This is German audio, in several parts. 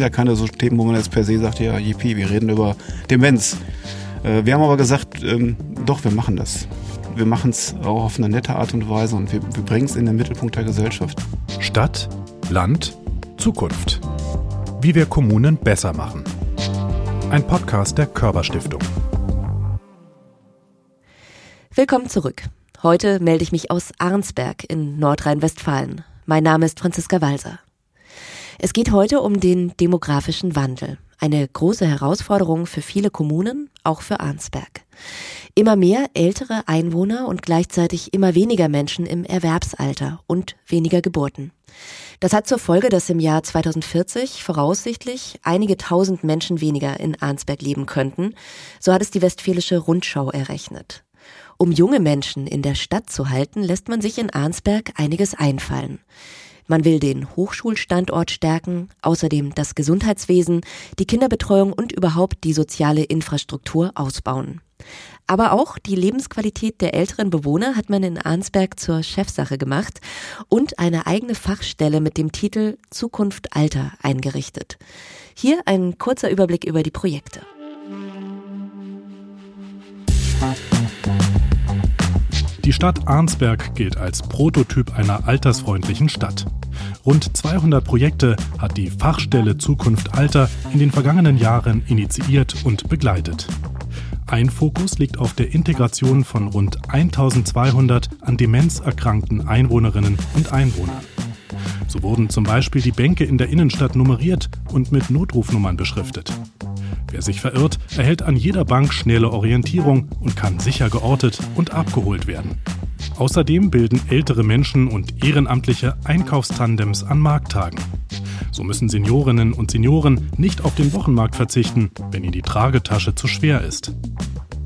sind ja keine so Themen, wo man jetzt per se sagt, ja, yippie, wir reden über Demenz. Äh, wir haben aber gesagt, ähm, doch, wir machen das. Wir machen es auch auf eine nette Art und Weise und wir, wir bringen es in den Mittelpunkt der Gesellschaft. Stadt, Land, Zukunft. Wie wir Kommunen besser machen. Ein Podcast der Körperstiftung. Willkommen zurück. Heute melde ich mich aus Arnsberg in Nordrhein-Westfalen. Mein Name ist Franziska Walser. Es geht heute um den demografischen Wandel. Eine große Herausforderung für viele Kommunen, auch für Arnsberg. Immer mehr ältere Einwohner und gleichzeitig immer weniger Menschen im Erwerbsalter und weniger Geburten. Das hat zur Folge, dass im Jahr 2040 voraussichtlich einige tausend Menschen weniger in Arnsberg leben könnten. So hat es die Westfälische Rundschau errechnet. Um junge Menschen in der Stadt zu halten, lässt man sich in Arnsberg einiges einfallen. Man will den Hochschulstandort stärken, außerdem das Gesundheitswesen, die Kinderbetreuung und überhaupt die soziale Infrastruktur ausbauen. Aber auch die Lebensqualität der älteren Bewohner hat man in Arnsberg zur Chefsache gemacht und eine eigene Fachstelle mit dem Titel Zukunft Alter eingerichtet. Hier ein kurzer Überblick über die Projekte. Die Stadt Arnsberg gilt als Prototyp einer altersfreundlichen Stadt. Rund 200 Projekte hat die Fachstelle Zukunft Alter in den vergangenen Jahren initiiert und begleitet. Ein Fokus liegt auf der Integration von rund 1200 an Demenz erkrankten Einwohnerinnen und Einwohnern. So wurden zum Beispiel die Bänke in der Innenstadt nummeriert und mit Notrufnummern beschriftet. Wer sich verirrt, erhält an jeder Bank schnelle Orientierung und kann sicher geortet und abgeholt werden. Außerdem bilden ältere Menschen und Ehrenamtliche Einkaufstandems an Markttagen. So müssen Seniorinnen und Senioren nicht auf den Wochenmarkt verzichten, wenn ihnen die Tragetasche zu schwer ist.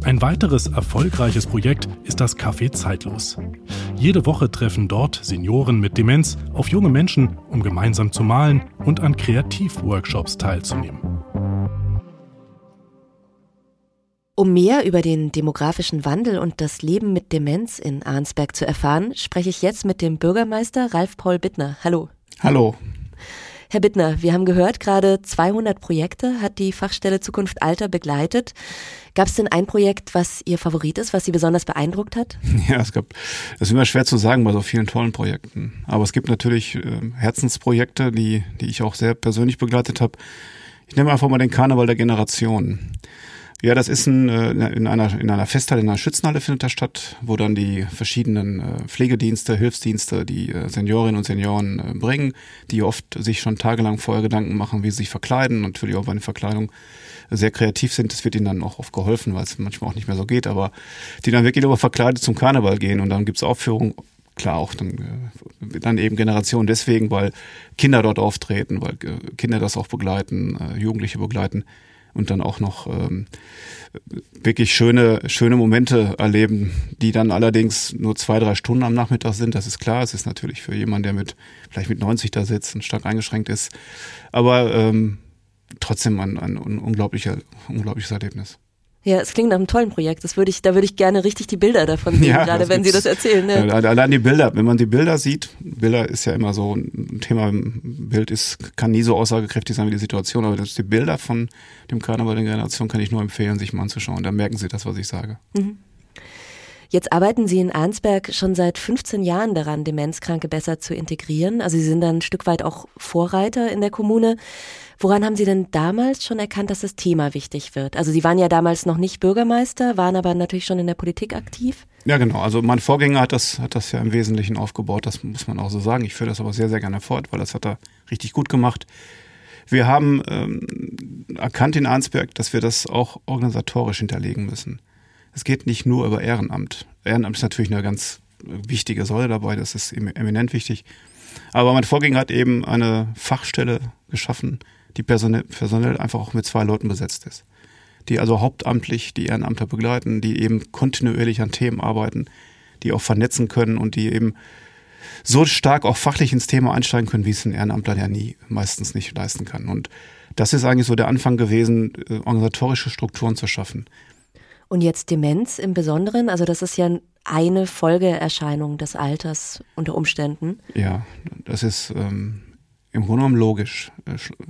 Ein weiteres erfolgreiches Projekt ist das Café Zeitlos. Jede Woche treffen dort Senioren mit Demenz auf junge Menschen, um gemeinsam zu malen und an Kreativworkshops teilzunehmen. Um mehr über den demografischen Wandel und das Leben mit Demenz in Arnsberg zu erfahren, spreche ich jetzt mit dem Bürgermeister Ralf Paul Bittner. Hallo. Hallo. Herr Bittner, wir haben gehört, gerade 200 Projekte hat die Fachstelle Zukunft Alter begleitet. Gab es denn ein Projekt, was Ihr Favorit ist, was Sie besonders beeindruckt hat? Ja, es gab, das ist immer schwer zu sagen bei so vielen tollen Projekten. Aber es gibt natürlich äh, Herzensprojekte, die, die ich auch sehr persönlich begleitet habe. Ich nehme einfach mal den Karneval der Generation. Ja, das ist ein, äh, in, einer, in einer Festhalle, in einer Schützenhalle findet das statt, wo dann die verschiedenen äh, Pflegedienste, Hilfsdienste, die äh, Seniorinnen und Senioren bringen, die oft sich schon tagelang vorher Gedanken machen, wie sie sich verkleiden, natürlich auch bei der Verkleidung sehr kreativ sind. Das wird ihnen dann auch oft geholfen, weil es manchmal auch nicht mehr so geht, aber die dann wirklich über verkleidet zum Karneval gehen und dann gibt's Aufführungen. Klar auch dann, dann eben Generationen deswegen, weil Kinder dort auftreten, weil Kinder das auch begleiten, Jugendliche begleiten und dann auch noch ähm, wirklich schöne, schöne Momente erleben, die dann allerdings nur zwei, drei Stunden am Nachmittag sind. Das ist klar. Es ist natürlich für jemanden, der mit vielleicht mit 90 da sitzt und stark eingeschränkt ist. Aber ähm, trotzdem ein, ein unglaublicher, unglaubliches Erlebnis. Ja, es klingt nach einem tollen Projekt. Das würde ich, da würde ich gerne richtig die Bilder davon sehen, ja, gerade wenn Sie das erzählen. Ne? Ja. Allein die Bilder, wenn man die Bilder sieht, Bilder ist ja immer so ein Thema, Bild ist, kann nie so aussagekräftig sein wie die Situation, aber das, die Bilder von dem Karneval der Generation kann ich nur empfehlen, sich mal anzuschauen. Da merken Sie das, was ich sage. Mhm. Jetzt arbeiten Sie in Arnsberg schon seit 15 Jahren daran, Demenzkranke besser zu integrieren. Also Sie sind dann ein Stück weit auch Vorreiter in der Kommune. Woran haben Sie denn damals schon erkannt, dass das Thema wichtig wird? Also Sie waren ja damals noch nicht Bürgermeister, waren aber natürlich schon in der Politik aktiv. Ja, genau. Also mein Vorgänger hat das, hat das ja im Wesentlichen aufgebaut. Das muss man auch so sagen. Ich führe das aber sehr, sehr gerne fort, weil das hat er richtig gut gemacht. Wir haben ähm, erkannt in Arnsberg, dass wir das auch organisatorisch hinterlegen müssen. Es geht nicht nur über Ehrenamt. Ehrenamt ist natürlich eine ganz wichtige Säule dabei, das ist eminent wichtig. Aber mein Vorgänger hat eben eine Fachstelle geschaffen, die personell, personell einfach auch mit zwei Leuten besetzt ist. Die also hauptamtlich die Ehrenamter begleiten, die eben kontinuierlich an Themen arbeiten, die auch vernetzen können und die eben so stark auch fachlich ins Thema einsteigen können, wie es ein Ehrenamtler ja nie meistens nicht leisten kann. Und das ist eigentlich so der Anfang gewesen, äh, organisatorische Strukturen zu schaffen. Und jetzt Demenz im Besonderen, also das ist ja eine Folgeerscheinung des Alters unter Umständen. Ja, das ist ähm, im Grunde genommen logisch.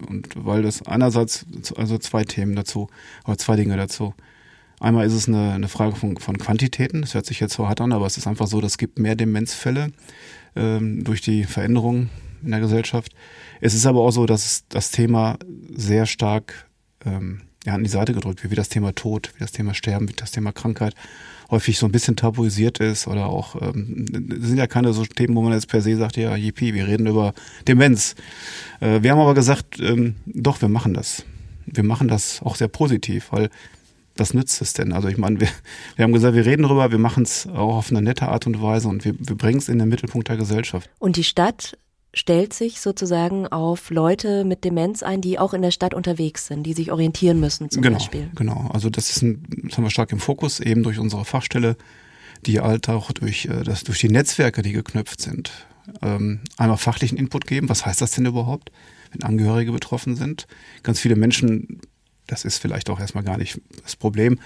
Und weil das einerseits, also zwei Themen dazu, oder zwei Dinge dazu. Einmal ist es eine, eine Frage von, von Quantitäten. Das hört sich jetzt so hart an, aber es ist einfach so, dass es gibt mehr Demenzfälle ähm, durch die Veränderungen in der Gesellschaft. Es ist aber auch so, dass das Thema sehr stark ähm, ja, an die Seite gedrückt wie das Thema Tod, wie das Thema Sterben, wie das Thema Krankheit häufig so ein bisschen tabuisiert ist oder auch, ähm, sind ja keine so Themen, wo man jetzt per se sagt, ja, yippie, wir reden über Demenz. Äh, wir haben aber gesagt, ähm, doch, wir machen das. Wir machen das auch sehr positiv, weil was nützt es denn? Also ich meine, wir, wir haben gesagt, wir reden darüber, wir machen es auch auf eine nette Art und Weise und wir, wir bringen es in den Mittelpunkt der Gesellschaft. Und die Stadt stellt sich sozusagen auf Leute mit Demenz ein, die auch in der Stadt unterwegs sind, die sich orientieren müssen zum genau, Beispiel. Genau, also das, ist ein, das haben wir stark im Fokus, eben durch unsere Fachstelle, die halt auch durch, äh, das, durch die Netzwerke, die geknüpft sind, ähm, einmal fachlichen Input geben. Was heißt das denn überhaupt, wenn Angehörige betroffen sind? Ganz viele Menschen, das ist vielleicht auch erstmal gar nicht das Problem,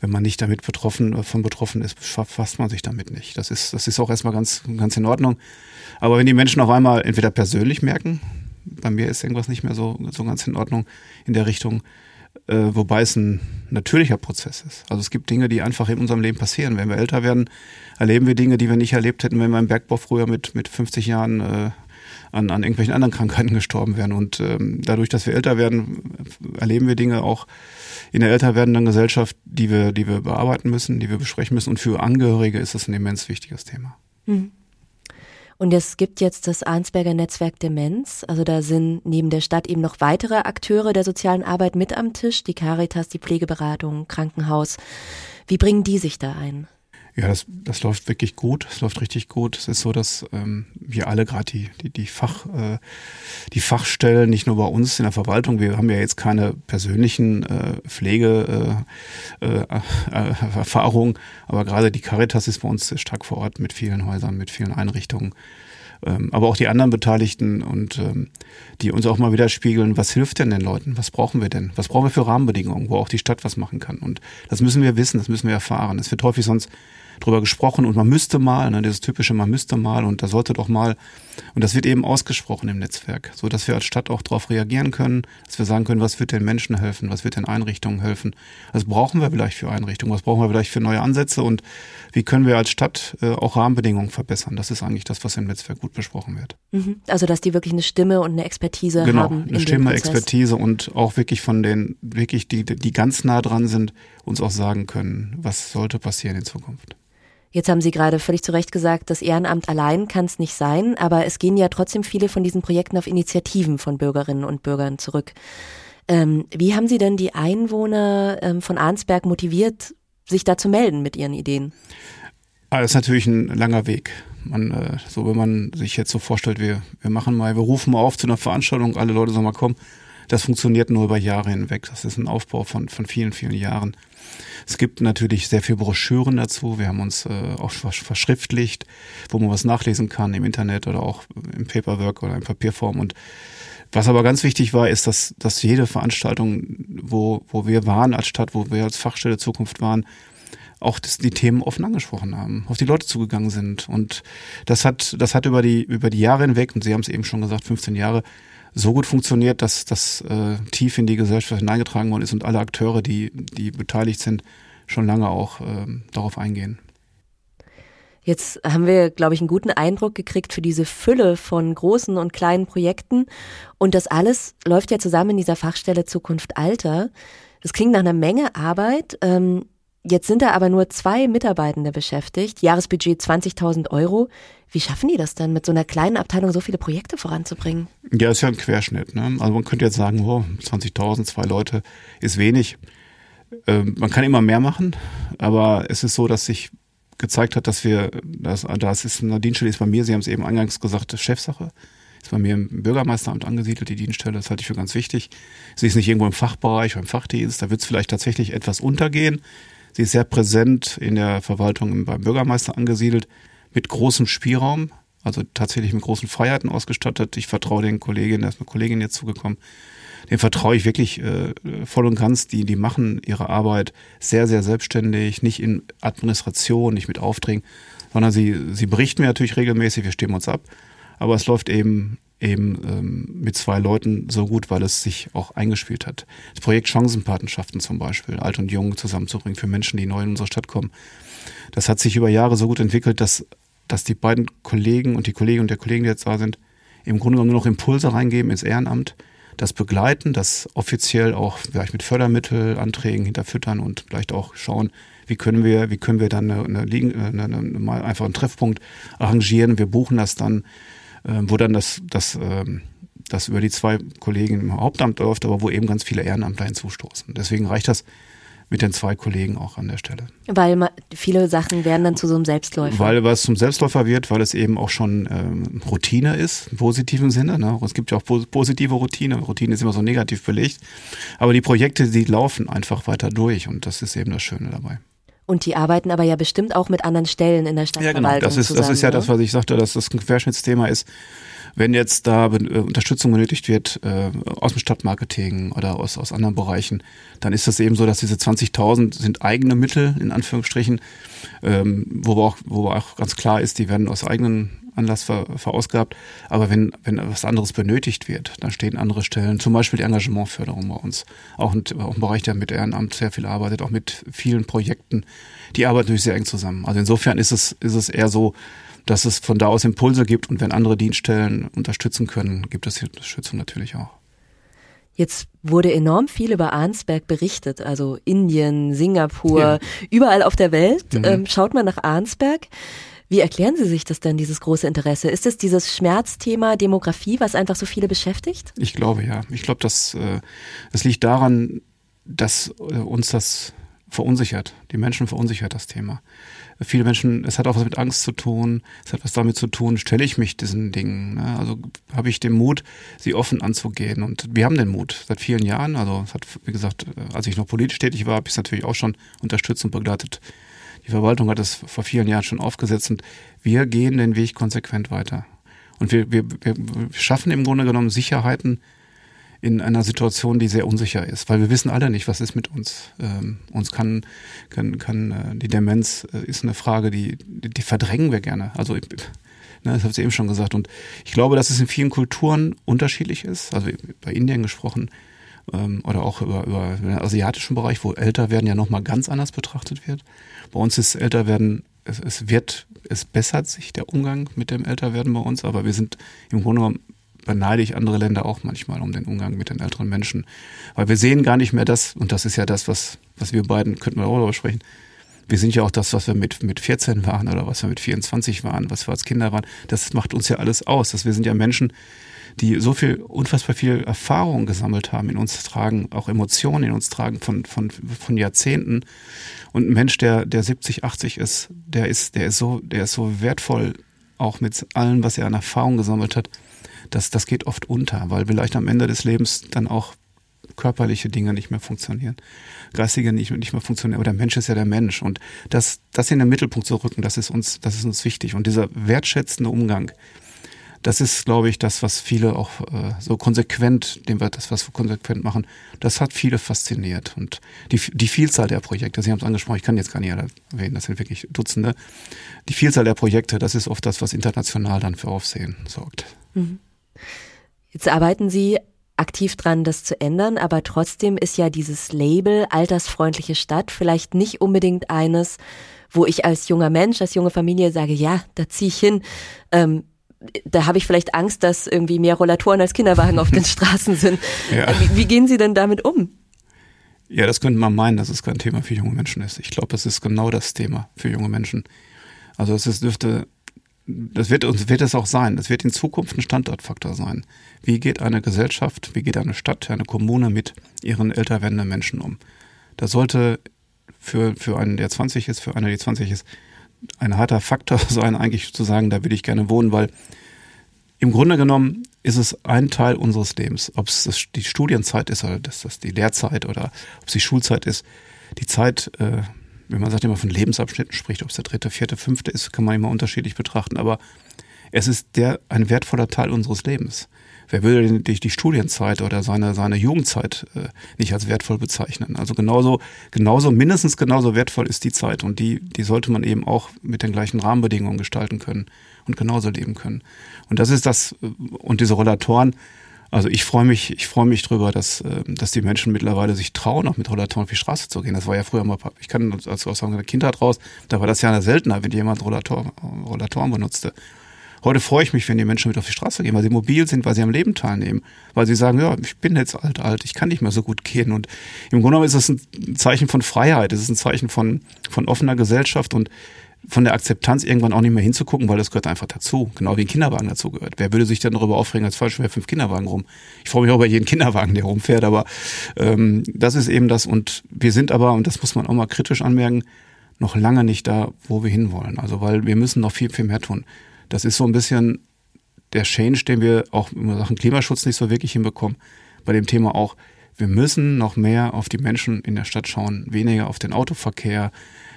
wenn man nicht damit betroffen, von betroffen ist, befasst man sich damit nicht. Das ist, das ist auch erstmal ganz, ganz in Ordnung. Aber wenn die Menschen auf einmal entweder persönlich merken, bei mir ist irgendwas nicht mehr so, so ganz in Ordnung in der Richtung, äh, wobei es ein natürlicher Prozess ist. Also es gibt Dinge, die einfach in unserem Leben passieren. Wenn wir älter werden, erleben wir Dinge, die wir nicht erlebt hätten, wenn wir im Bergbau früher mit, mit 50 Jahren äh, an, an irgendwelchen anderen Krankheiten gestorben wären. Und ähm, dadurch, dass wir älter werden, erleben wir Dinge auch in der älter werdenden Gesellschaft, die wir, die wir bearbeiten müssen, die wir besprechen müssen. Und für Angehörige ist das ein immens wichtiges Thema. Mhm. Und es gibt jetzt das Arnsberger Netzwerk Demenz. Also da sind neben der Stadt eben noch weitere Akteure der sozialen Arbeit mit am Tisch, die Caritas, die Pflegeberatung, Krankenhaus. Wie bringen die sich da ein? Ja, das, das läuft wirklich gut. Es läuft richtig gut. Es ist so, dass ähm, wir alle gerade die, die, die, Fach, äh, die Fachstellen, nicht nur bei uns in der Verwaltung, wir haben ja jetzt keine persönlichen äh, Pflegeerfahrungen, äh, äh, aber gerade die Caritas ist bei uns stark vor Ort mit vielen Häusern, mit vielen Einrichtungen. Ähm, aber auch die anderen Beteiligten und ähm, die uns auch mal widerspiegeln, was hilft denn den Leuten? Was brauchen wir denn? Was brauchen wir für Rahmenbedingungen, wo auch die Stadt was machen kann? Und das müssen wir wissen, das müssen wir erfahren. Es wird häufig sonst drüber gesprochen und man müsste mal, ne, dieses typische, man müsste mal und da sollte doch mal, und das wird eben ausgesprochen im Netzwerk, so dass wir als Stadt auch darauf reagieren können, dass wir sagen können, was wird den Menschen helfen, was wird den Einrichtungen helfen, was brauchen wir vielleicht für Einrichtungen, was brauchen wir vielleicht für neue Ansätze und wie können wir als Stadt äh, auch Rahmenbedingungen verbessern. Das ist eigentlich das, was im Netzwerk gut besprochen wird. Mhm. Also, dass die wirklich eine Stimme und eine Expertise genau, haben. Genau, eine Stimme, Expertise und auch wirklich von den, wirklich die, die ganz nah dran sind, uns auch sagen können, was sollte passieren in Zukunft. Jetzt haben Sie gerade völlig zu Recht gesagt, das Ehrenamt allein kann es nicht sein, aber es gehen ja trotzdem viele von diesen Projekten auf Initiativen von Bürgerinnen und Bürgern zurück. Ähm, wie haben Sie denn die Einwohner ähm, von Arnsberg motiviert, sich da zu melden mit ihren Ideen? Ah, das ist natürlich ein langer Weg. Man, äh, so wenn man sich jetzt so vorstellt, wir, wir machen mal, wir rufen mal auf zu einer Veranstaltung, alle Leute sollen mal kommen. Das funktioniert nur über Jahre hinweg. Das ist ein Aufbau von, von vielen, vielen Jahren. Es gibt natürlich sehr viele Broschüren dazu. Wir haben uns äh, auch verschriftlicht, wo man was nachlesen kann im Internet oder auch im Paperwork oder in Papierform. Und was aber ganz wichtig war, ist, dass, dass jede Veranstaltung, wo, wo wir waren als Stadt, wo wir als Fachstelle Zukunft waren, auch das, die Themen offen angesprochen haben, auf die Leute zugegangen sind. Und das hat, das hat über die, über die Jahre hinweg, und Sie haben es eben schon gesagt, 15 Jahre, so gut funktioniert, dass das äh, tief in die Gesellschaft hineingetragen worden ist und alle Akteure, die, die beteiligt sind, schon lange auch äh, darauf eingehen. Jetzt haben wir, glaube ich, einen guten Eindruck gekriegt für diese Fülle von großen und kleinen Projekten. Und das alles läuft ja zusammen in dieser Fachstelle Zukunft Alter. Das klingt nach einer Menge Arbeit. Ähm, Jetzt sind da aber nur zwei Mitarbeitende beschäftigt, Jahresbudget 20.000 Euro. Wie schaffen die das denn, mit so einer kleinen Abteilung so viele Projekte voranzubringen? Ja, ist ja ein Querschnitt. Ne? Also man könnte jetzt sagen, oh, 20.000, zwei Leute ist wenig. Ähm, man kann immer mehr machen, aber es ist so, dass sich gezeigt hat, dass wir, das, das ist eine Dienststelle, ist bei mir, Sie haben es eben eingangs gesagt, Chefsache. Ist bei mir im Bürgermeisteramt angesiedelt, die Dienststelle, das halte ich für ganz wichtig. Sie ist nicht irgendwo im Fachbereich oder im Fachdienst, da wird es vielleicht tatsächlich etwas untergehen. Sie ist sehr präsent in der Verwaltung beim Bürgermeister angesiedelt, mit großem Spielraum, also tatsächlich mit großen Freiheiten ausgestattet. Ich vertraue den Kolleginnen, da ist eine Kollegin jetzt zugekommen, den vertraue ich wirklich äh, voll und ganz. Die, die machen ihre Arbeit sehr, sehr selbstständig, nicht in Administration, nicht mit Aufträgen, sondern sie, sie berichten mir natürlich regelmäßig, wir stimmen uns ab. Aber es läuft eben eben ähm, mit zwei Leuten so gut, weil es sich auch eingespielt hat. Das Projekt Chancenpatenschaften zum Beispiel, Alt und Jung zusammenzubringen für Menschen, die neu in unsere Stadt kommen. Das hat sich über Jahre so gut entwickelt, dass, dass die beiden Kollegen und die Kolleginnen und der Kollegen, die jetzt da sind, im Grunde genommen nur noch Impulse reingeben ins Ehrenamt, das begleiten, das offiziell auch vielleicht mit Fördermittelanträgen hinterfüttern und vielleicht auch schauen, wie können wir, wie können wir dann eine, eine, eine, einfach einen Treffpunkt arrangieren. Wir buchen das dann wo dann das, das, äh, das über die zwei Kollegen im Hauptamt läuft, aber wo eben ganz viele Ehrenamtler hinzustoßen. Deswegen reicht das mit den zwei Kollegen auch an der Stelle. Weil viele Sachen werden dann zu so einem Selbstläufer. Weil was zum Selbstläufer wird, weil es eben auch schon ähm, Routine ist, im positiven Sinne. Ne? Es gibt ja auch positive Routine. Routine ist immer so negativ belegt. Aber die Projekte, die laufen einfach weiter durch und das ist eben das Schöne dabei. Und die arbeiten aber ja bestimmt auch mit anderen Stellen in der Stadtverwaltung Ja, genau. Das ist, zusammen, das ist ja ne? das, was ich sagte, dass das ein Querschnittsthema ist. Wenn jetzt da äh, Unterstützung benötigt wird äh, aus dem Stadtmarketing oder aus, aus anderen Bereichen, dann ist das eben so, dass diese 20.000 sind eigene Mittel, in Anführungsstrichen, ähm, wo, auch, wo auch ganz klar ist, die werden aus eigenen Anlass ver, verausgabt. Aber wenn, wenn was anderes benötigt wird, dann stehen andere Stellen, zum Beispiel die Engagementförderung bei uns. Auch ein, auch ein Bereich, der mit Ehrenamt sehr viel arbeitet, auch mit vielen Projekten. Die arbeiten natürlich sehr eng zusammen. Also insofern ist es, ist es eher so, dass es von da aus Impulse gibt und wenn andere Dienststellen unterstützen können, gibt es die Unterstützung natürlich auch. Jetzt wurde enorm viel über Arnsberg berichtet, also Indien, Singapur, ja. überall auf der Welt. Mhm. Ähm, schaut man nach Arnsberg. Wie erklären Sie sich das denn, dieses große Interesse? Ist es dieses Schmerzthema Demografie, was einfach so viele beschäftigt? Ich glaube ja. Ich glaube, das, äh, das liegt daran, dass äh, uns das verunsichert. Die Menschen verunsichert das Thema. Viele Menschen, es hat auch was mit Angst zu tun, es hat was damit zu tun, stelle ich mich diesen Dingen. Ne? Also habe ich den Mut, sie offen anzugehen. Und wir haben den Mut seit vielen Jahren. Also es hat, wie gesagt, äh, als ich noch politisch tätig war, habe ich es natürlich auch schon unterstützt und begleitet, die Verwaltung hat das vor vielen Jahren schon aufgesetzt und wir gehen den Weg konsequent weiter. Und wir, wir, wir schaffen im Grunde genommen Sicherheiten in einer Situation, die sehr unsicher ist, weil wir wissen alle nicht, was ist mit uns. Ähm, uns kann, kann, kann äh, die Demenz äh, ist eine Frage, die, die verdrängen wir gerne. Also ne, das habe ich eben schon gesagt. Und ich glaube, dass es in vielen Kulturen unterschiedlich ist. Also bei Indien gesprochen, ähm, oder auch über, über den asiatischen Bereich, wo älter werden ja nochmal ganz anders betrachtet wird. Bei uns ist älter werden, es, es wird, es bessert sich der Umgang mit dem Älterwerden bei uns, aber wir sind im Grunde genommen beneide ich andere Länder auch manchmal um den Umgang mit den älteren Menschen. Weil wir sehen gar nicht mehr das, und das ist ja das, was, was wir beiden, könnten wir auch darüber sprechen, wir sind ja auch das, was wir mit, mit 14 waren oder was wir mit 24 waren, was wir als Kinder waren. Das macht uns ja alles aus. Dass wir sind ja Menschen, die so viel, unfassbar viel Erfahrung gesammelt haben, in uns tragen, auch Emotionen in uns tragen von, von, von Jahrzehnten. Und ein Mensch, der, der 70, 80 ist, der ist, der ist so, der ist so wertvoll, auch mit allem, was er an Erfahrung gesammelt hat. Das, das geht oft unter, weil vielleicht am Ende des Lebens dann auch körperliche Dinge nicht mehr funktionieren, geistige nicht, nicht mehr funktionieren. Aber der Mensch ist ja der Mensch und das, das in den Mittelpunkt zu rücken, das ist uns, das ist uns wichtig. Und dieser wertschätzende Umgang das ist, glaube ich, das, was viele auch äh, so konsequent, dem wir das, was wir konsequent machen, das hat viele fasziniert. Und die, die Vielzahl der Projekte, Sie haben es angesprochen, ich kann jetzt gar nicht erwähnen, das sind wirklich Dutzende. Die Vielzahl der Projekte, das ist oft das, was international dann für Aufsehen sorgt. Mhm. Jetzt arbeiten Sie aktiv dran, das zu ändern, aber trotzdem ist ja dieses Label altersfreundliche Stadt vielleicht nicht unbedingt eines, wo ich als junger Mensch, als junge Familie sage, ja, da ziehe ich hin. Ähm, da habe ich vielleicht Angst, dass irgendwie mehr Rollatoren als Kinderwagen auf den Straßen sind. Ja. Wie, wie, gehen Sie denn damit um? Ja, das könnte man meinen, dass es kein Thema für junge Menschen ist. Ich glaube, es ist genau das Thema für junge Menschen. Also es ist, dürfte, das wird, wird es auch sein. Das wird in Zukunft ein Standortfaktor sein. Wie geht eine Gesellschaft, wie geht eine Stadt, eine Kommune mit ihren älter werdenden Menschen um? Da sollte für, für einen, der 20 ist, für eine, die 20 ist, ein harter Faktor sein, eigentlich zu sagen, da will ich gerne wohnen, weil im Grunde genommen ist es ein Teil unseres Lebens. Ob es die Studienzeit ist oder das, das die Lehrzeit oder ob es die Schulzeit ist. Die Zeit, äh, wenn man sagt immer von Lebensabschnitten spricht, ob es der dritte, vierte, fünfte ist, kann man immer unterschiedlich betrachten. Aber Es ist der ein wertvoller Teil unseres Lebens. Wer würde denn die, die Studienzeit oder seine, seine Jugendzeit äh, nicht als wertvoll bezeichnen? Also genauso, genauso, mindestens genauso wertvoll ist die Zeit und die, die sollte man eben auch mit den gleichen Rahmenbedingungen gestalten können und genauso leben können. Und das ist das, äh, und diese Rollatoren, also ich freue mich, ich freue mich drüber, dass, äh, dass die Menschen mittlerweile sich trauen, auch mit Rollatoren auf die Straße zu gehen. Das war ja früher mal, ich kann als aus der Kindheit raus, da war das ja eine Seltenheit, wenn jemand Rollator, Rollatoren benutzte. Heute freue ich mich, wenn die Menschen mit auf die Straße gehen, weil sie mobil sind, weil sie am Leben teilnehmen, weil sie sagen, ja, ich bin jetzt alt, alt, ich kann nicht mehr so gut gehen. Und im Grunde genommen ist es ein Zeichen von Freiheit, es ist ein Zeichen von, von offener Gesellschaft und von der Akzeptanz irgendwann auch nicht mehr hinzugucken, weil das gehört einfach dazu. Genau wie ein Kinderwagen dazu gehört. Wer würde sich denn darüber aufregen, als falsch wäre fünf Kinderwagen rum? Ich freue mich auch über jeden Kinderwagen, der rumfährt, aber ähm, das ist eben das. Und wir sind aber, und das muss man auch mal kritisch anmerken, noch lange nicht da, wo wir hinwollen. Also weil wir müssen noch viel, viel mehr tun. Das ist so ein bisschen der Change, den wir auch in Sachen Klimaschutz nicht so wirklich hinbekommen. Bei dem Thema auch, wir müssen noch mehr auf die Menschen in der Stadt schauen, weniger auf den Autoverkehr,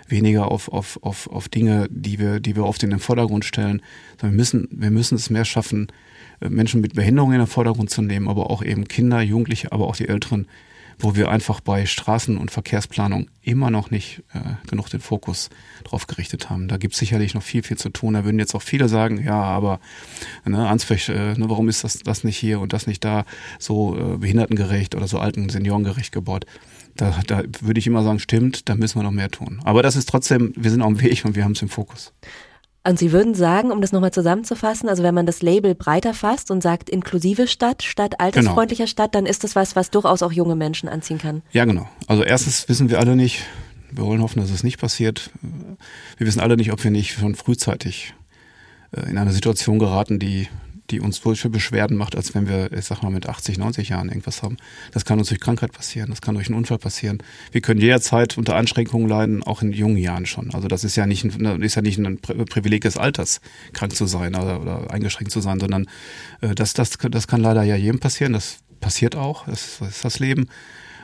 weniger auf, auf, auf, auf Dinge, die wir, die wir oft in den Vordergrund stellen, sondern wir müssen, wir müssen es mehr schaffen, äh, Menschen mit Behinderungen in den Vordergrund zu nehmen, aber auch eben Kinder, Jugendliche, aber auch die Älteren wo wir einfach bei Straßen- und Verkehrsplanung immer noch nicht äh, genug den Fokus drauf gerichtet haben. Da gibt es sicherlich noch viel, viel zu tun. Da würden jetzt auch viele sagen, ja, aber ne, Ansfech, äh, ne, warum ist das, das nicht hier und das nicht da so äh, behindertengerecht oder so alten seniorengerecht gebaut? Da, da würde ich immer sagen, stimmt, da müssen wir noch mehr tun. Aber das ist trotzdem, wir sind auf dem Weg und wir haben es im Fokus. Und Sie würden sagen, um das nochmal zusammenzufassen, also wenn man das Label breiter fasst und sagt inklusive Stadt statt altersfreundlicher genau. Stadt, dann ist das was, was durchaus auch junge Menschen anziehen kann. Ja, genau. Also erstens wissen wir alle nicht, wir wollen hoffen, dass es nicht passiert. Wir wissen alle nicht, ob wir nicht schon frühzeitig äh, in eine Situation geraten, die die uns wohl für Beschwerden macht, als wenn wir, ich sag mal, mit 80, 90 Jahren irgendwas haben. Das kann uns durch Krankheit passieren, das kann durch einen Unfall passieren. Wir können jederzeit unter Einschränkungen leiden, auch in jungen Jahren schon. Also das ist ja nicht ein, ist ja nicht ein Privileg des Alters, krank zu sein oder, oder eingeschränkt zu sein, sondern äh, das, das, das kann leider ja jedem passieren. Das passiert auch, das ist das Leben.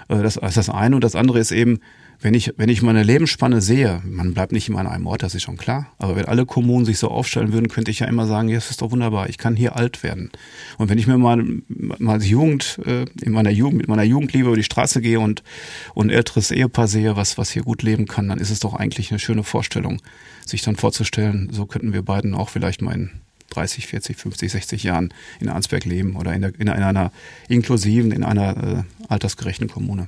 Äh, das ist das eine und das andere ist eben, wenn ich, wenn ich meine Lebensspanne sehe, man bleibt nicht immer an einem Ort, das ist schon klar. Aber wenn alle Kommunen sich so aufstellen würden, könnte ich ja immer sagen, ja, das ist doch wunderbar, ich kann hier alt werden. Und wenn ich mir mal, mal Jugend, äh, in meiner Jugend, mit meiner Jugendliebe über die Straße gehe und, und älteres Ehepaar sehe, was, was hier gut leben kann, dann ist es doch eigentlich eine schöne Vorstellung, sich dann vorzustellen, so könnten wir beiden auch vielleicht mal in 30, 40, 50, 60 Jahren in Arnsberg leben oder in, der, in einer inklusiven, in einer äh, altersgerechten Kommune.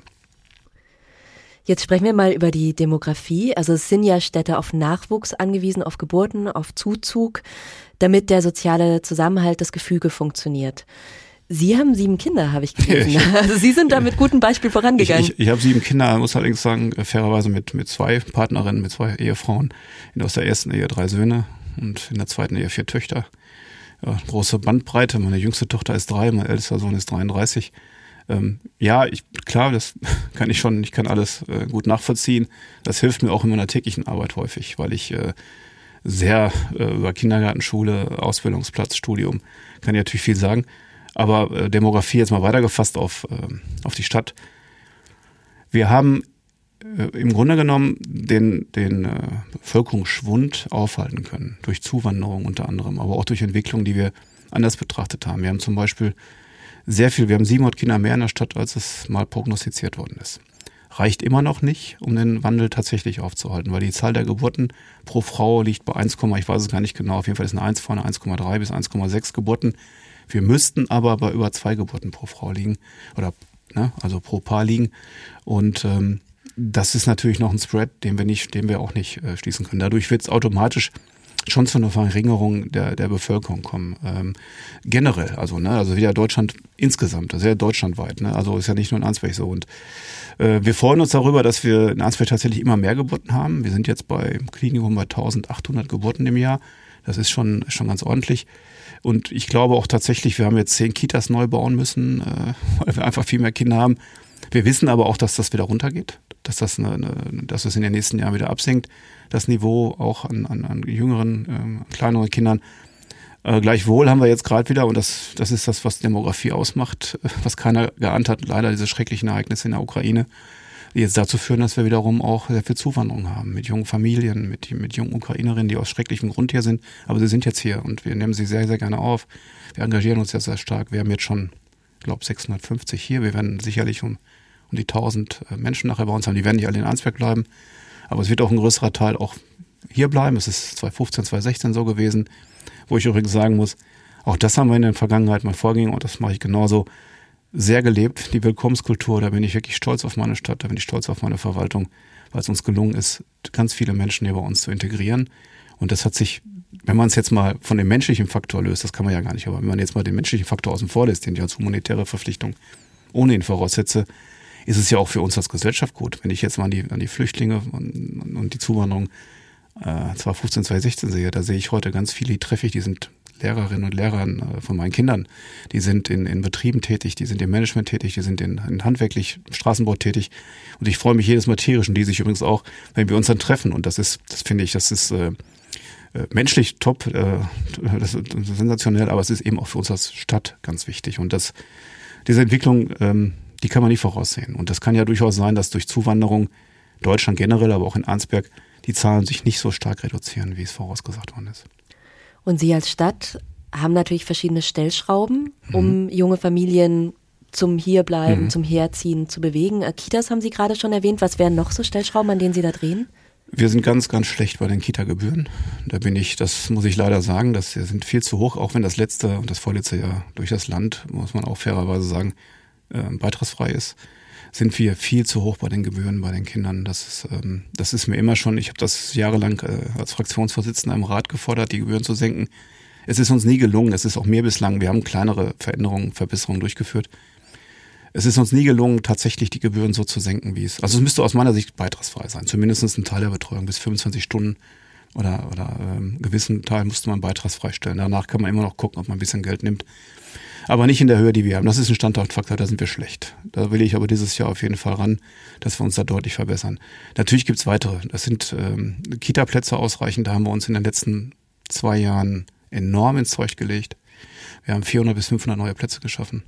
Jetzt sprechen wir mal über die Demografie. Also es sind ja Städte auf Nachwuchs angewiesen, auf Geburten, auf Zuzug, damit der soziale Zusammenhalt, das Gefüge funktioniert. Sie haben sieben Kinder, habe ich gelesen. also Sie sind da mit gutem Beispiel vorangegangen. Ich, ich, ich habe sieben Kinder, muss allerdings sagen, fairerweise mit, mit zwei Partnerinnen, mit zwei Ehefrauen. Aus der ersten Ehe drei Söhne und in der zweiten Ehe vier Töchter. Ja, große Bandbreite. Meine jüngste Tochter ist drei, mein ältester Sohn ist 33 ähm, ja, ich, klar, das kann ich schon, ich kann alles äh, gut nachvollziehen. Das hilft mir auch in meiner täglichen Arbeit häufig, weil ich äh, sehr äh, über Kindergarten, Schule, Ausbildungsplatz, Studium kann ich natürlich viel sagen. Aber äh, Demografie jetzt mal weitergefasst auf, äh, auf die Stadt. Wir haben im Grunde genommen den, den äh, Bevölkerungsschwund aufhalten können. Durch Zuwanderung unter anderem, aber auch durch Entwicklung, die wir anders betrachtet haben. Wir haben zum Beispiel sehr viel. Wir haben 700 Kinder mehr in der Stadt, als es mal prognostiziert worden ist. Reicht immer noch nicht, um den Wandel tatsächlich aufzuhalten, weil die Zahl der Geburten pro Frau liegt bei 1, ich weiß es gar nicht genau, auf jeden Fall ist eine 1 vorne, 1,3 bis 1,6 Geburten. Wir müssten aber bei über zwei Geburten pro Frau liegen oder ne, also pro Paar liegen. Und ähm, das ist natürlich noch ein Spread, den wir nicht, den wir auch nicht äh, schließen können. Dadurch wird es automatisch schon zu einer Verringerung der, der Bevölkerung kommen. Ähm, generell, also, ne, also wieder Deutschland insgesamt, also ja deutschlandweit, ne, also ist ja nicht nur in Ansbach so. Und äh, wir freuen uns darüber, dass wir in Ansbach tatsächlich immer mehr Geburten haben. Wir sind jetzt bei Klinikum bei 1800 Geburten im Jahr. Das ist schon, schon ganz ordentlich. Und ich glaube auch tatsächlich, wir haben jetzt zehn Kitas neu bauen müssen, äh, weil wir einfach viel mehr Kinder haben. Wir wissen aber auch, dass das wieder runtergeht, dass das, eine, eine, dass das in den nächsten Jahren wieder absinkt das Niveau auch an, an, an jüngeren, äh, kleineren Kindern. Äh, gleichwohl haben wir jetzt gerade wieder, und das, das ist das, was Demografie ausmacht, was keiner geahnt hat, leider diese schrecklichen Ereignisse in der Ukraine, die jetzt dazu führen, dass wir wiederum auch sehr viel Zuwanderung haben mit jungen Familien, mit, mit jungen Ukrainerinnen, die aus schrecklichem Grund hier sind. Aber sie sind jetzt hier und wir nehmen sie sehr, sehr gerne auf. Wir engagieren uns jetzt sehr stark. Wir haben jetzt schon, ich glaube, 650 hier. Wir werden sicherlich um, um die 1000 äh, Menschen nachher bei uns haben. Die werden nicht alle in Ansberg bleiben. Aber es wird auch ein größerer Teil auch hier bleiben. Es ist 2015, 2016 so gewesen, wo ich übrigens sagen muss, auch das haben wir in der Vergangenheit mal vorging und das mache ich genauso sehr gelebt, die Willkommenskultur. Da bin ich wirklich stolz auf meine Stadt, da bin ich stolz auf meine Verwaltung, weil es uns gelungen ist, ganz viele Menschen hier bei uns zu integrieren. Und das hat sich, wenn man es jetzt mal von dem menschlichen Faktor löst, das kann man ja gar nicht, aber wenn man jetzt mal den menschlichen Faktor außen vor lässt, den ich als humanitäre Verpflichtung ohne ihn voraussetze, ist es ja auch für uns als Gesellschaft gut. Wenn ich jetzt mal an die, an die Flüchtlinge und, und die Zuwanderung äh, 2015, 2016 sehe, da sehe ich heute ganz viele, die treffe ich, die sind Lehrerinnen und Lehrern äh, von meinen Kindern. Die sind in, in Betrieben tätig, die sind im Management tätig, die sind in, in handwerklich Straßenbau tätig. Und ich freue mich jedes Mal tierisch und die sich übrigens auch, wenn wir uns dann treffen. Und das ist, das finde ich, das ist äh, äh, menschlich top, äh, das ist sensationell, aber es ist eben auch für uns als Stadt ganz wichtig. Und das, diese Entwicklung, ähm, die kann man nicht voraussehen. Und das kann ja durchaus sein, dass durch Zuwanderung Deutschland generell, aber auch in Arnsberg, die Zahlen sich nicht so stark reduzieren, wie es vorausgesagt worden ist. Und Sie als Stadt haben natürlich verschiedene Stellschrauben, um mhm. junge Familien zum Hierbleiben, mhm. zum Herziehen zu bewegen. Kitas haben Sie gerade schon erwähnt. Was wären noch so Stellschrauben, an denen Sie da drehen? Wir sind ganz, ganz schlecht bei den Kita-Gebühren. Da bin ich, das muss ich leider sagen, das sind viel zu hoch, auch wenn das letzte und das vorletzte Jahr durch das Land, muss man auch fairerweise sagen, äh, beitragsfrei ist sind wir viel zu hoch bei den Gebühren bei den Kindern. Das ist, ähm, das ist mir immer schon, ich habe das jahrelang äh, als Fraktionsvorsitzender im Rat gefordert, die Gebühren zu senken. Es ist uns nie gelungen, es ist auch mir bislang, wir haben kleinere Veränderungen, Verbesserungen durchgeführt. Es ist uns nie gelungen, tatsächlich die Gebühren so zu senken, wie es. Also es müsste aus meiner Sicht beitragsfrei sein. Zumindest ein Teil der Betreuung bis 25 Stunden oder, oder ähm, gewissen Teil musste man beitragsfrei stellen. Danach kann man immer noch gucken, ob man ein bisschen Geld nimmt aber nicht in der Höhe, die wir haben. Das ist ein Standortfaktor, da sind wir schlecht. Da will ich aber dieses Jahr auf jeden Fall ran, dass wir uns da deutlich verbessern. Natürlich gibt's weitere. Das sind ähm, Kita-Plätze ausreichend. Da haben wir uns in den letzten zwei Jahren enorm ins Zeug gelegt. Wir haben 400 bis 500 neue Plätze geschaffen.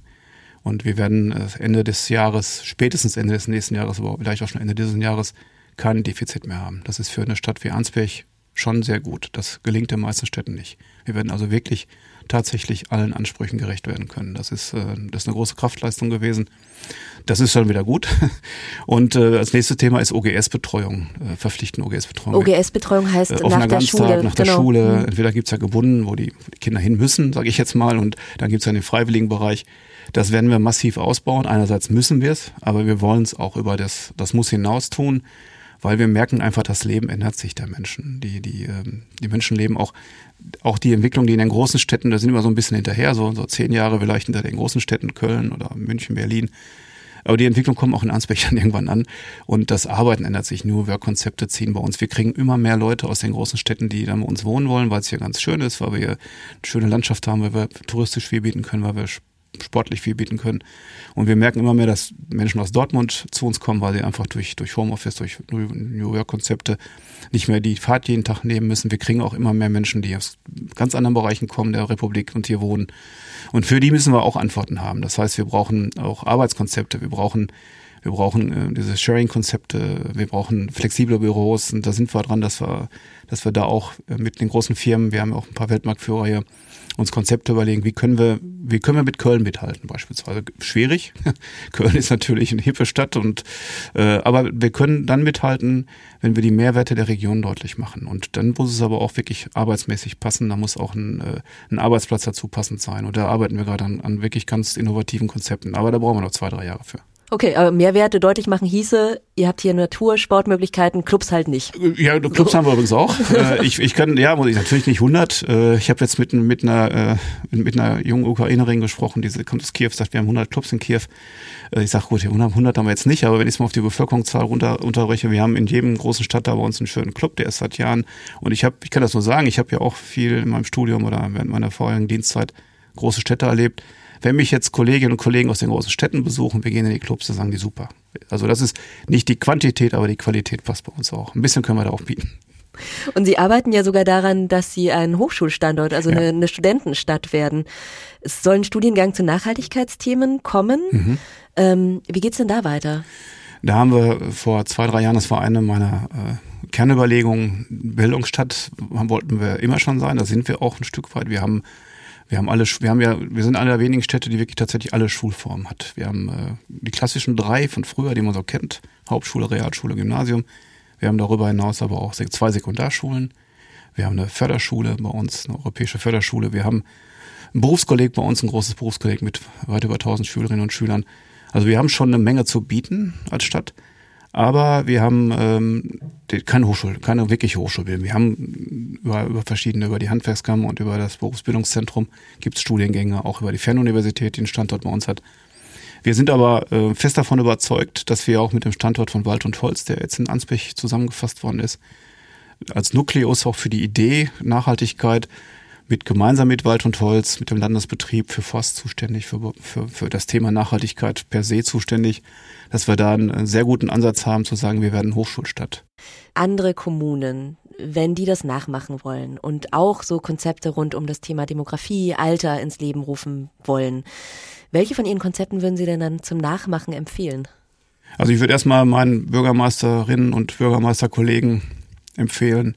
Und wir werden äh, Ende des Jahres, spätestens Ende des nächsten Jahres, aber vielleicht auch schon Ende dieses Jahres, kein Defizit mehr haben. Das ist für eine Stadt wie Arnsberg schon sehr gut. Das gelingt den meisten Städten nicht. Wir werden also wirklich tatsächlich allen Ansprüchen gerecht werden können. Das ist, äh, das ist eine große Kraftleistung gewesen. Das ist schon wieder gut. Und äh, als nächstes Thema ist OGS-Betreuung, äh, verpflichtende OGS-Betreuung. OGS-Betreuung heißt äh, nach der Schule. Nach der genau. Schule. Mhm. Entweder gibt's ja gebunden, wo die, die Kinder hin müssen, sage ich jetzt mal, und dann gibt's ja den freiwilligen Bereich. Das werden wir massiv ausbauen. Einerseits müssen wir es, aber wir wollen es auch über das, das muss hinaus tun weil wir merken einfach, das Leben ändert sich der Menschen. Die, die, ähm, die Menschen leben auch, auch die Entwicklung, die in den großen Städten, da sind immer so ein bisschen hinterher, so, so zehn Jahre vielleicht hinter den großen Städten, Köln oder München, Berlin. Aber die Entwicklung kommt auch in Ansbach dann irgendwann an. Und das Arbeiten ändert sich. Nur Work-Konzepte ziehen bei uns. Wir kriegen immer mehr Leute aus den großen Städten, die dann bei uns wohnen wollen, weil es hier ganz schön ist, weil wir hier eine schöne Landschaft haben, weil wir touristisch viel bieten können, weil wir sportlich viel bieten können. Und wir merken immer mehr, dass Menschen aus Dortmund zu uns kommen, weil sie einfach durch, durch Homeoffice, durch New York-Konzepte nicht mehr die Fahrt jeden Tag nehmen müssen. Wir kriegen auch immer mehr Menschen, die aus ganz anderen Bereichen kommen der Republik und hier wohnen. Und für die müssen wir auch Antworten haben. Das heißt, wir brauchen auch Arbeitskonzepte, wir brauchen wir brauchen äh, diese Sharing-Konzepte, wir brauchen flexible Büros und da sind wir dran, dass wir, dass wir da auch äh, mit den großen Firmen, wir haben auch ein paar Weltmarktführer hier, uns Konzepte überlegen, wie können wir, wie können wir mit Köln mithalten beispielsweise. Schwierig. Köln ist natürlich eine hippe Stadt und äh, aber wir können dann mithalten, wenn wir die Mehrwerte der Region deutlich machen. Und dann muss es aber auch wirklich arbeitsmäßig passen. Da muss auch ein, äh, ein Arbeitsplatz dazu passend sein. Und da arbeiten wir gerade an, an wirklich ganz innovativen Konzepten. Aber da brauchen wir noch zwei, drei Jahre für. Okay, aber Mehrwerte deutlich machen hieße, ihr habt hier Natur, Sportmöglichkeiten, Clubs halt nicht. Ja, Clubs so. haben wir übrigens auch. Äh, ich, ich kann, ja, muss ich natürlich nicht 100. Äh, ich habe jetzt mit, mit, einer, äh, mit einer jungen Ukrainerin gesprochen, die kommt aus Kiew, sagt, wir haben 100 Clubs in Kiew. Ich sage, gut, 100 haben wir jetzt nicht, aber wenn ich es mal auf die Bevölkerungszahl runter, unterbreche, wir haben in jedem großen Stadt da bei uns einen schönen Club, der ist seit Jahren. Und ich habe, ich kann das nur sagen, ich habe ja auch viel in meinem Studium oder während meiner vorherigen Dienstzeit große Städte erlebt wenn mich jetzt Kolleginnen und Kollegen aus den großen Städten besuchen, wir gehen in die Clubs, dann sagen die super. Also das ist nicht die Quantität, aber die Qualität passt bei uns auch. Ein bisschen können wir da auch bieten. Und Sie arbeiten ja sogar daran, dass Sie ein Hochschulstandort, also ja. eine, eine, Studentenstadt werden. Es soll ein Studiengang zu Nachhaltigkeitsthemen kommen. Mhm. Ähm, wie geht's denn da weiter? Da haben wir vor zwei, drei Jahren, das war eine meiner äh, Kernüberlegungen, Bildungsstadt wollten wir immer schon sein, da sind wir auch ein Stück weit. Wir haben wir haben alle, wir haben ja, wir sind eine der wenigen Städte, die wirklich tatsächlich alle Schulformen hat. Wir haben äh, die klassischen drei von früher, die man so kennt: Hauptschule, Realschule, Gymnasium. Wir haben darüber hinaus aber auch zwei Sekundarschulen. Wir haben eine Förderschule bei uns, eine europäische Förderschule. Wir haben ein Berufskolleg bei uns, ein großes Berufskolleg mit weit über 1000 Schülerinnen und Schülern. Also wir haben schon eine Menge zu bieten als Stadt. Aber wir haben ähm, keine Hochschule, keine wirkliche Hochschulbildung. Wir haben über, über verschiedene, über die Handwerkskammer und über das Berufsbildungszentrum gibt es Studiengänge, auch über die Fernuniversität, die einen Standort bei uns hat. Wir sind aber äh, fest davon überzeugt, dass wir auch mit dem Standort von Wald und Holz, der jetzt in Ansbach zusammengefasst worden ist, als Nukleus auch für die Idee Nachhaltigkeit mit gemeinsam mit Wald und Holz, mit dem Landesbetrieb für Forst zuständig, für, für, für das Thema Nachhaltigkeit per se zuständig, dass wir da einen sehr guten Ansatz haben zu sagen, wir werden Hochschulstadt. Andere Kommunen, wenn die das nachmachen wollen und auch so Konzepte rund um das Thema Demografie, Alter ins Leben rufen wollen, welche von Ihren Konzepten würden Sie denn dann zum Nachmachen empfehlen? Also ich würde erstmal meinen Bürgermeisterinnen und Bürgermeisterkollegen empfehlen,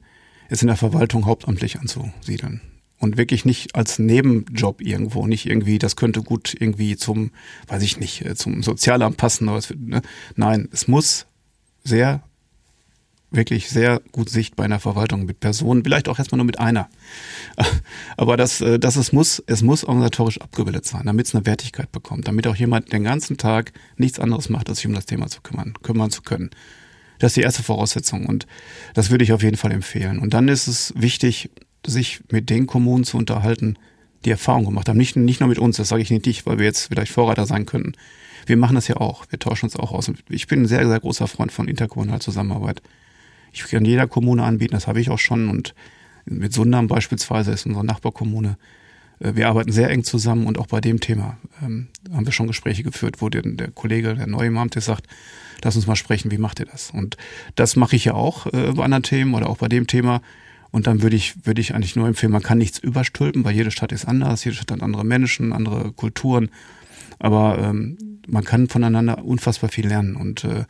es in der Verwaltung hauptamtlich anzusiedeln und wirklich nicht als Nebenjob irgendwo, nicht irgendwie, das könnte gut irgendwie zum, weiß ich nicht, äh, zum Sozialamt passen. Oder was, ne? Nein, es muss sehr, wirklich sehr gut sichtbar in der Verwaltung mit Personen, vielleicht auch erstmal nur mit einer. Aber das, äh, das es muss, es muss organisatorisch abgebildet sein, damit es eine Wertigkeit bekommt, damit auch jemand den ganzen Tag nichts anderes macht, als sich um das Thema zu kümmern, kümmern zu können. Das ist die erste Voraussetzung und das würde ich auf jeden Fall empfehlen. Und dann ist es wichtig, sich mit den Kommunen zu unterhalten, die Erfahrung gemacht haben. Nicht, nicht nur mit uns, das sage ich nicht dich, weil wir jetzt vielleicht Vorreiter sein könnten. Wir machen das ja auch. Wir tauschen uns auch aus. Ich bin ein sehr, sehr großer Freund von interkommunaler Zusammenarbeit. Ich kann jeder Kommune anbieten, das habe ich auch schon. Und mit Sundam beispielsweise ist unsere Nachbarkommune. Äh, wir arbeiten sehr eng zusammen und auch bei dem Thema ähm, haben wir schon Gespräche geführt, wo der, der Kollege, der neue Imam, sagt, lass uns mal sprechen, wie macht ihr das? Und das mache ich ja auch äh, bei anderen Themen oder auch bei dem Thema. Und dann würde ich, würde ich eigentlich nur empfehlen, man kann nichts überstülpen, weil jede Stadt ist anders, jede Stadt hat andere Menschen, andere Kulturen. Aber ähm, man kann voneinander unfassbar viel lernen. Und äh,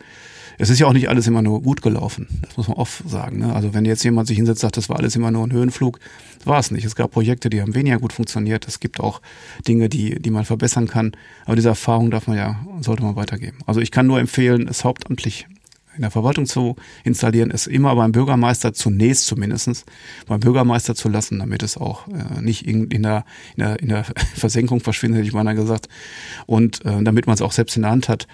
es ist ja auch nicht alles immer nur gut gelaufen. Das muss man oft sagen. Ne? Also wenn jetzt jemand sich hinsetzt und sagt, das war alles immer nur ein Höhenflug, war es nicht. Es gab Projekte, die haben weniger gut funktioniert. Es gibt auch Dinge, die, die man verbessern kann. Aber diese Erfahrung darf man ja, sollte man weitergeben. Also ich kann nur empfehlen, es hauptamtlich in der Verwaltung zu installieren, es immer beim Bürgermeister zunächst zumindestens beim Bürgermeister zu lassen, damit es auch äh, nicht in, in, der, in, der, in der Versenkung verschwindet, hätte ich mal gesagt. Und äh, damit man es auch selbst in der Hand hat.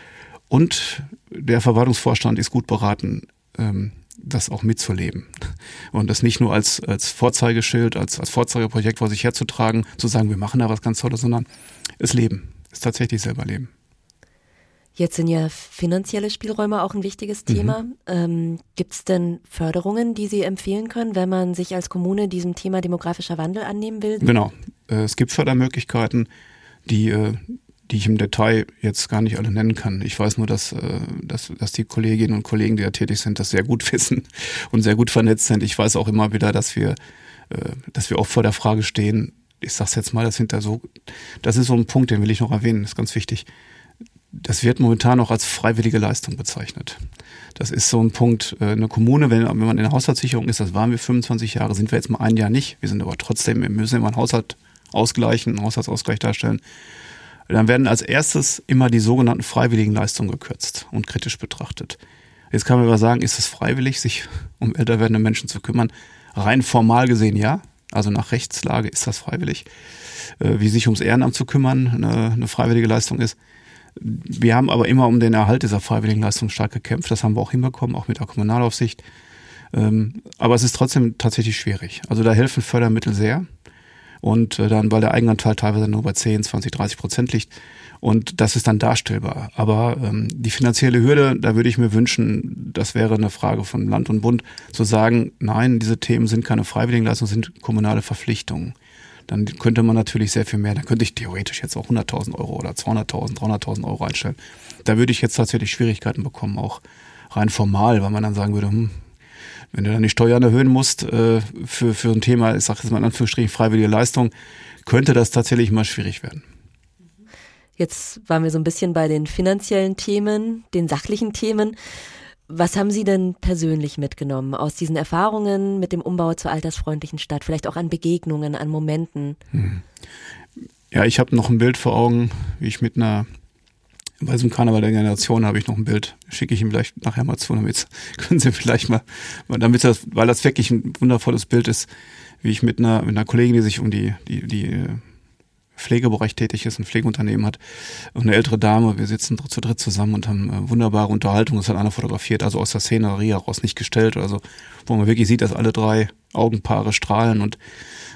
Und der Verwaltungsvorstand ist gut beraten, ähm, das auch mitzuleben. Und das nicht nur als, als Vorzeigeschild, als, als Vorzeigeprojekt vor sich herzutragen, zu sagen, wir machen da was ganz Tolles, sondern es leben. Es tatsächlich selber leben. Jetzt sind ja finanzielle Spielräume auch ein wichtiges. Thema. Mhm. Ähm, Gibt es denn Förderungen, die Sie empfehlen können, wenn man sich als Kommune diesem Thema demografischer Wandel annehmen will? Genau. Äh, es gibt Fördermöglichkeiten, die, äh, die ich im Detail jetzt gar nicht alle nennen kann. Ich weiß nur, dass, äh, dass, dass die Kolleginnen und Kollegen, die da tätig sind, das sehr gut wissen und sehr gut vernetzt sind. Ich weiß auch immer wieder, dass wir, dass wir oft vor der Frage stehen, ich sag's jetzt mal, das sind da so, das ist so ein Punkt, den will ich noch erwähnen, das ist ganz wichtig das wird momentan auch als freiwillige Leistung bezeichnet. Das ist so ein Punkt, äh, eine Kommune, wenn, wenn man in der Haushaltssicherung ist, das waren wir 25 Jahre, sind wir jetzt mal ein Jahr nicht. Wir sind aber trotzdem, wir müssen immer einen Haushalt ausgleichen, einen Haushaltsausgleich darstellen. Dann werden als erstes immer die sogenannten freiwilligen Leistungen gekürzt und kritisch betrachtet. Jetzt kann man aber sagen, ist es freiwillig, sich um älter werdende Menschen zu kümmern? Rein formal gesehen ja. Also nach Rechtslage ist das freiwillig. Äh, wie sich ums Ehrenamt zu kümmern, eine, eine freiwillige Leistung ist. Wir haben aber immer um den Erhalt dieser Freiwilligenleistung stark gekämpft. Das haben wir auch hinbekommen, auch mit der Kommunalaufsicht. Ähm, aber es ist trotzdem tatsächlich schwierig. Also da helfen Fördermittel sehr. Und äh, dann, weil der Eigenanteil teilweise nur bei 10, 20, 30 Prozent liegt. Und das ist dann darstellbar. Aber ähm, die finanzielle Hürde, da würde ich mir wünschen, das wäre eine Frage von Land und Bund, zu sagen, nein, diese Themen sind keine Freiwilligenleistungen, sind kommunale Verpflichtungen dann könnte man natürlich sehr viel mehr, dann könnte ich theoretisch jetzt auch 100.000 Euro oder 200.000, 300.000 Euro einstellen. Da würde ich jetzt tatsächlich Schwierigkeiten bekommen, auch rein formal, weil man dann sagen würde, hm, wenn du dann die Steuern erhöhen musst äh, für, für ein Thema, ich sage jetzt mal in Anführungsstrichen freiwillige Leistung, könnte das tatsächlich mal schwierig werden. Jetzt waren wir so ein bisschen bei den finanziellen Themen, den sachlichen Themen. Was haben Sie denn persönlich mitgenommen aus diesen Erfahrungen mit dem Umbau zur altersfreundlichen Stadt? Vielleicht auch an Begegnungen, an Momenten? Hm. Ja, ich habe noch ein Bild vor Augen, wie ich mit einer bei diesem Karneval der Generation habe ich noch ein Bild, schicke ich ihm vielleicht nachher mal zu, damit können Sie vielleicht mal, damit das, weil das wirklich ein wundervolles Bild ist, wie ich mit einer, mit einer Kollegin, die sich um die, die, die äh, Pflegebereich tätig ist, ein Pflegeunternehmen hat, und eine ältere Dame, wir sitzen zu dritt zusammen und haben äh, wunderbare Unterhaltung, das hat einer fotografiert, also aus der Szenerie heraus nicht gestellt, also wo man wirklich sieht, dass alle drei Augenpaare strahlen und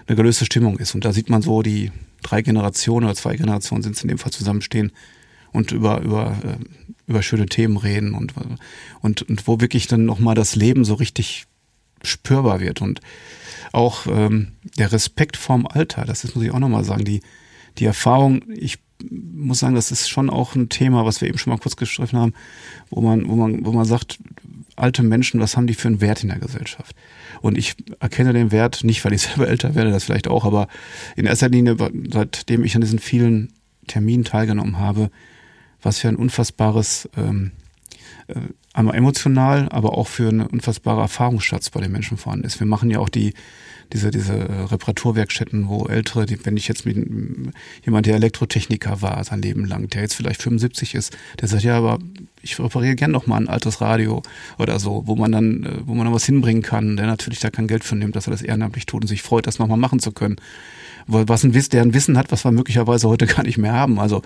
eine gelöste Stimmung ist. Und da sieht man so die drei Generationen oder zwei Generationen sind es in dem Fall zusammenstehen und über, über, äh, über schöne Themen reden und, und, und wo wirklich dann nochmal das Leben so richtig spürbar wird. Und auch ähm, der Respekt vorm Alter, das ist, muss ich auch nochmal sagen, die, die Erfahrung, ich muss sagen, das ist schon auch ein Thema, was wir eben schon mal kurz gestriffen haben, wo man, wo man, wo man sagt, alte Menschen, was haben die für einen Wert in der Gesellschaft? Und ich erkenne den Wert nicht, weil ich selber älter werde, das vielleicht auch, aber in erster Linie, seitdem ich an diesen vielen Terminen teilgenommen habe, was für ein unfassbares, ähm, äh, einmal emotional, aber auch für eine unfassbare Erfahrungsschatz bei den Menschen vorhanden ist. Wir machen ja auch die diese, diese Reparaturwerkstätten, wo Ältere, die, wenn ich jetzt mit jemand, der Elektrotechniker war sein Leben lang, der jetzt vielleicht 75 ist, der sagt, ja, aber ich repariere gern noch mal ein altes Radio oder so, wo man dann, äh, wo man dann was hinbringen kann, der natürlich da kein Geld für nimmt, dass er das ehrenamtlich tut und sich freut, das nochmal machen zu können was ein Wissen, der ein Wissen hat, was wir möglicherweise heute gar nicht mehr haben. Also,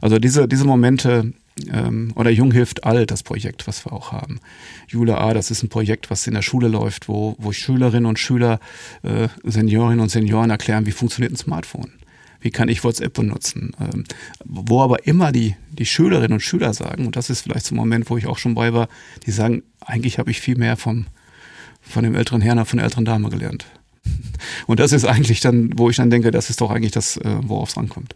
also diese, diese Momente, ähm, oder Jung hilft alt, das Projekt, was wir auch haben. Jule A, das ist ein Projekt, was in der Schule läuft, wo, wo Schülerinnen und Schüler, äh, Seniorinnen und Senioren erklären, wie funktioniert ein Smartphone. Wie kann ich WhatsApp benutzen? Ähm, wo aber immer die, die Schülerinnen und Schüler sagen, und das ist vielleicht so ein Moment, wo ich auch schon bei war, die sagen, eigentlich habe ich viel mehr vom, von dem älteren Herrn, von der älteren Dame gelernt. Und das ist eigentlich dann, wo ich dann denke, das ist doch eigentlich das, äh, worauf es ankommt.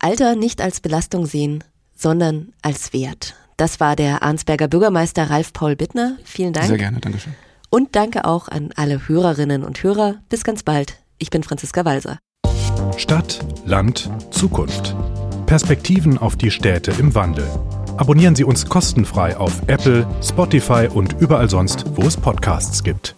Alter nicht als Belastung sehen, sondern als Wert. Das war der Arnsberger Bürgermeister Ralf Paul Bittner. Vielen Dank. Sehr gerne, Dankeschön. Und danke auch an alle Hörerinnen und Hörer. Bis ganz bald. Ich bin Franziska Walser. Stadt, Land, Zukunft. Perspektiven auf die Städte im Wandel. Abonnieren Sie uns kostenfrei auf Apple, Spotify und überall sonst, wo es Podcasts gibt.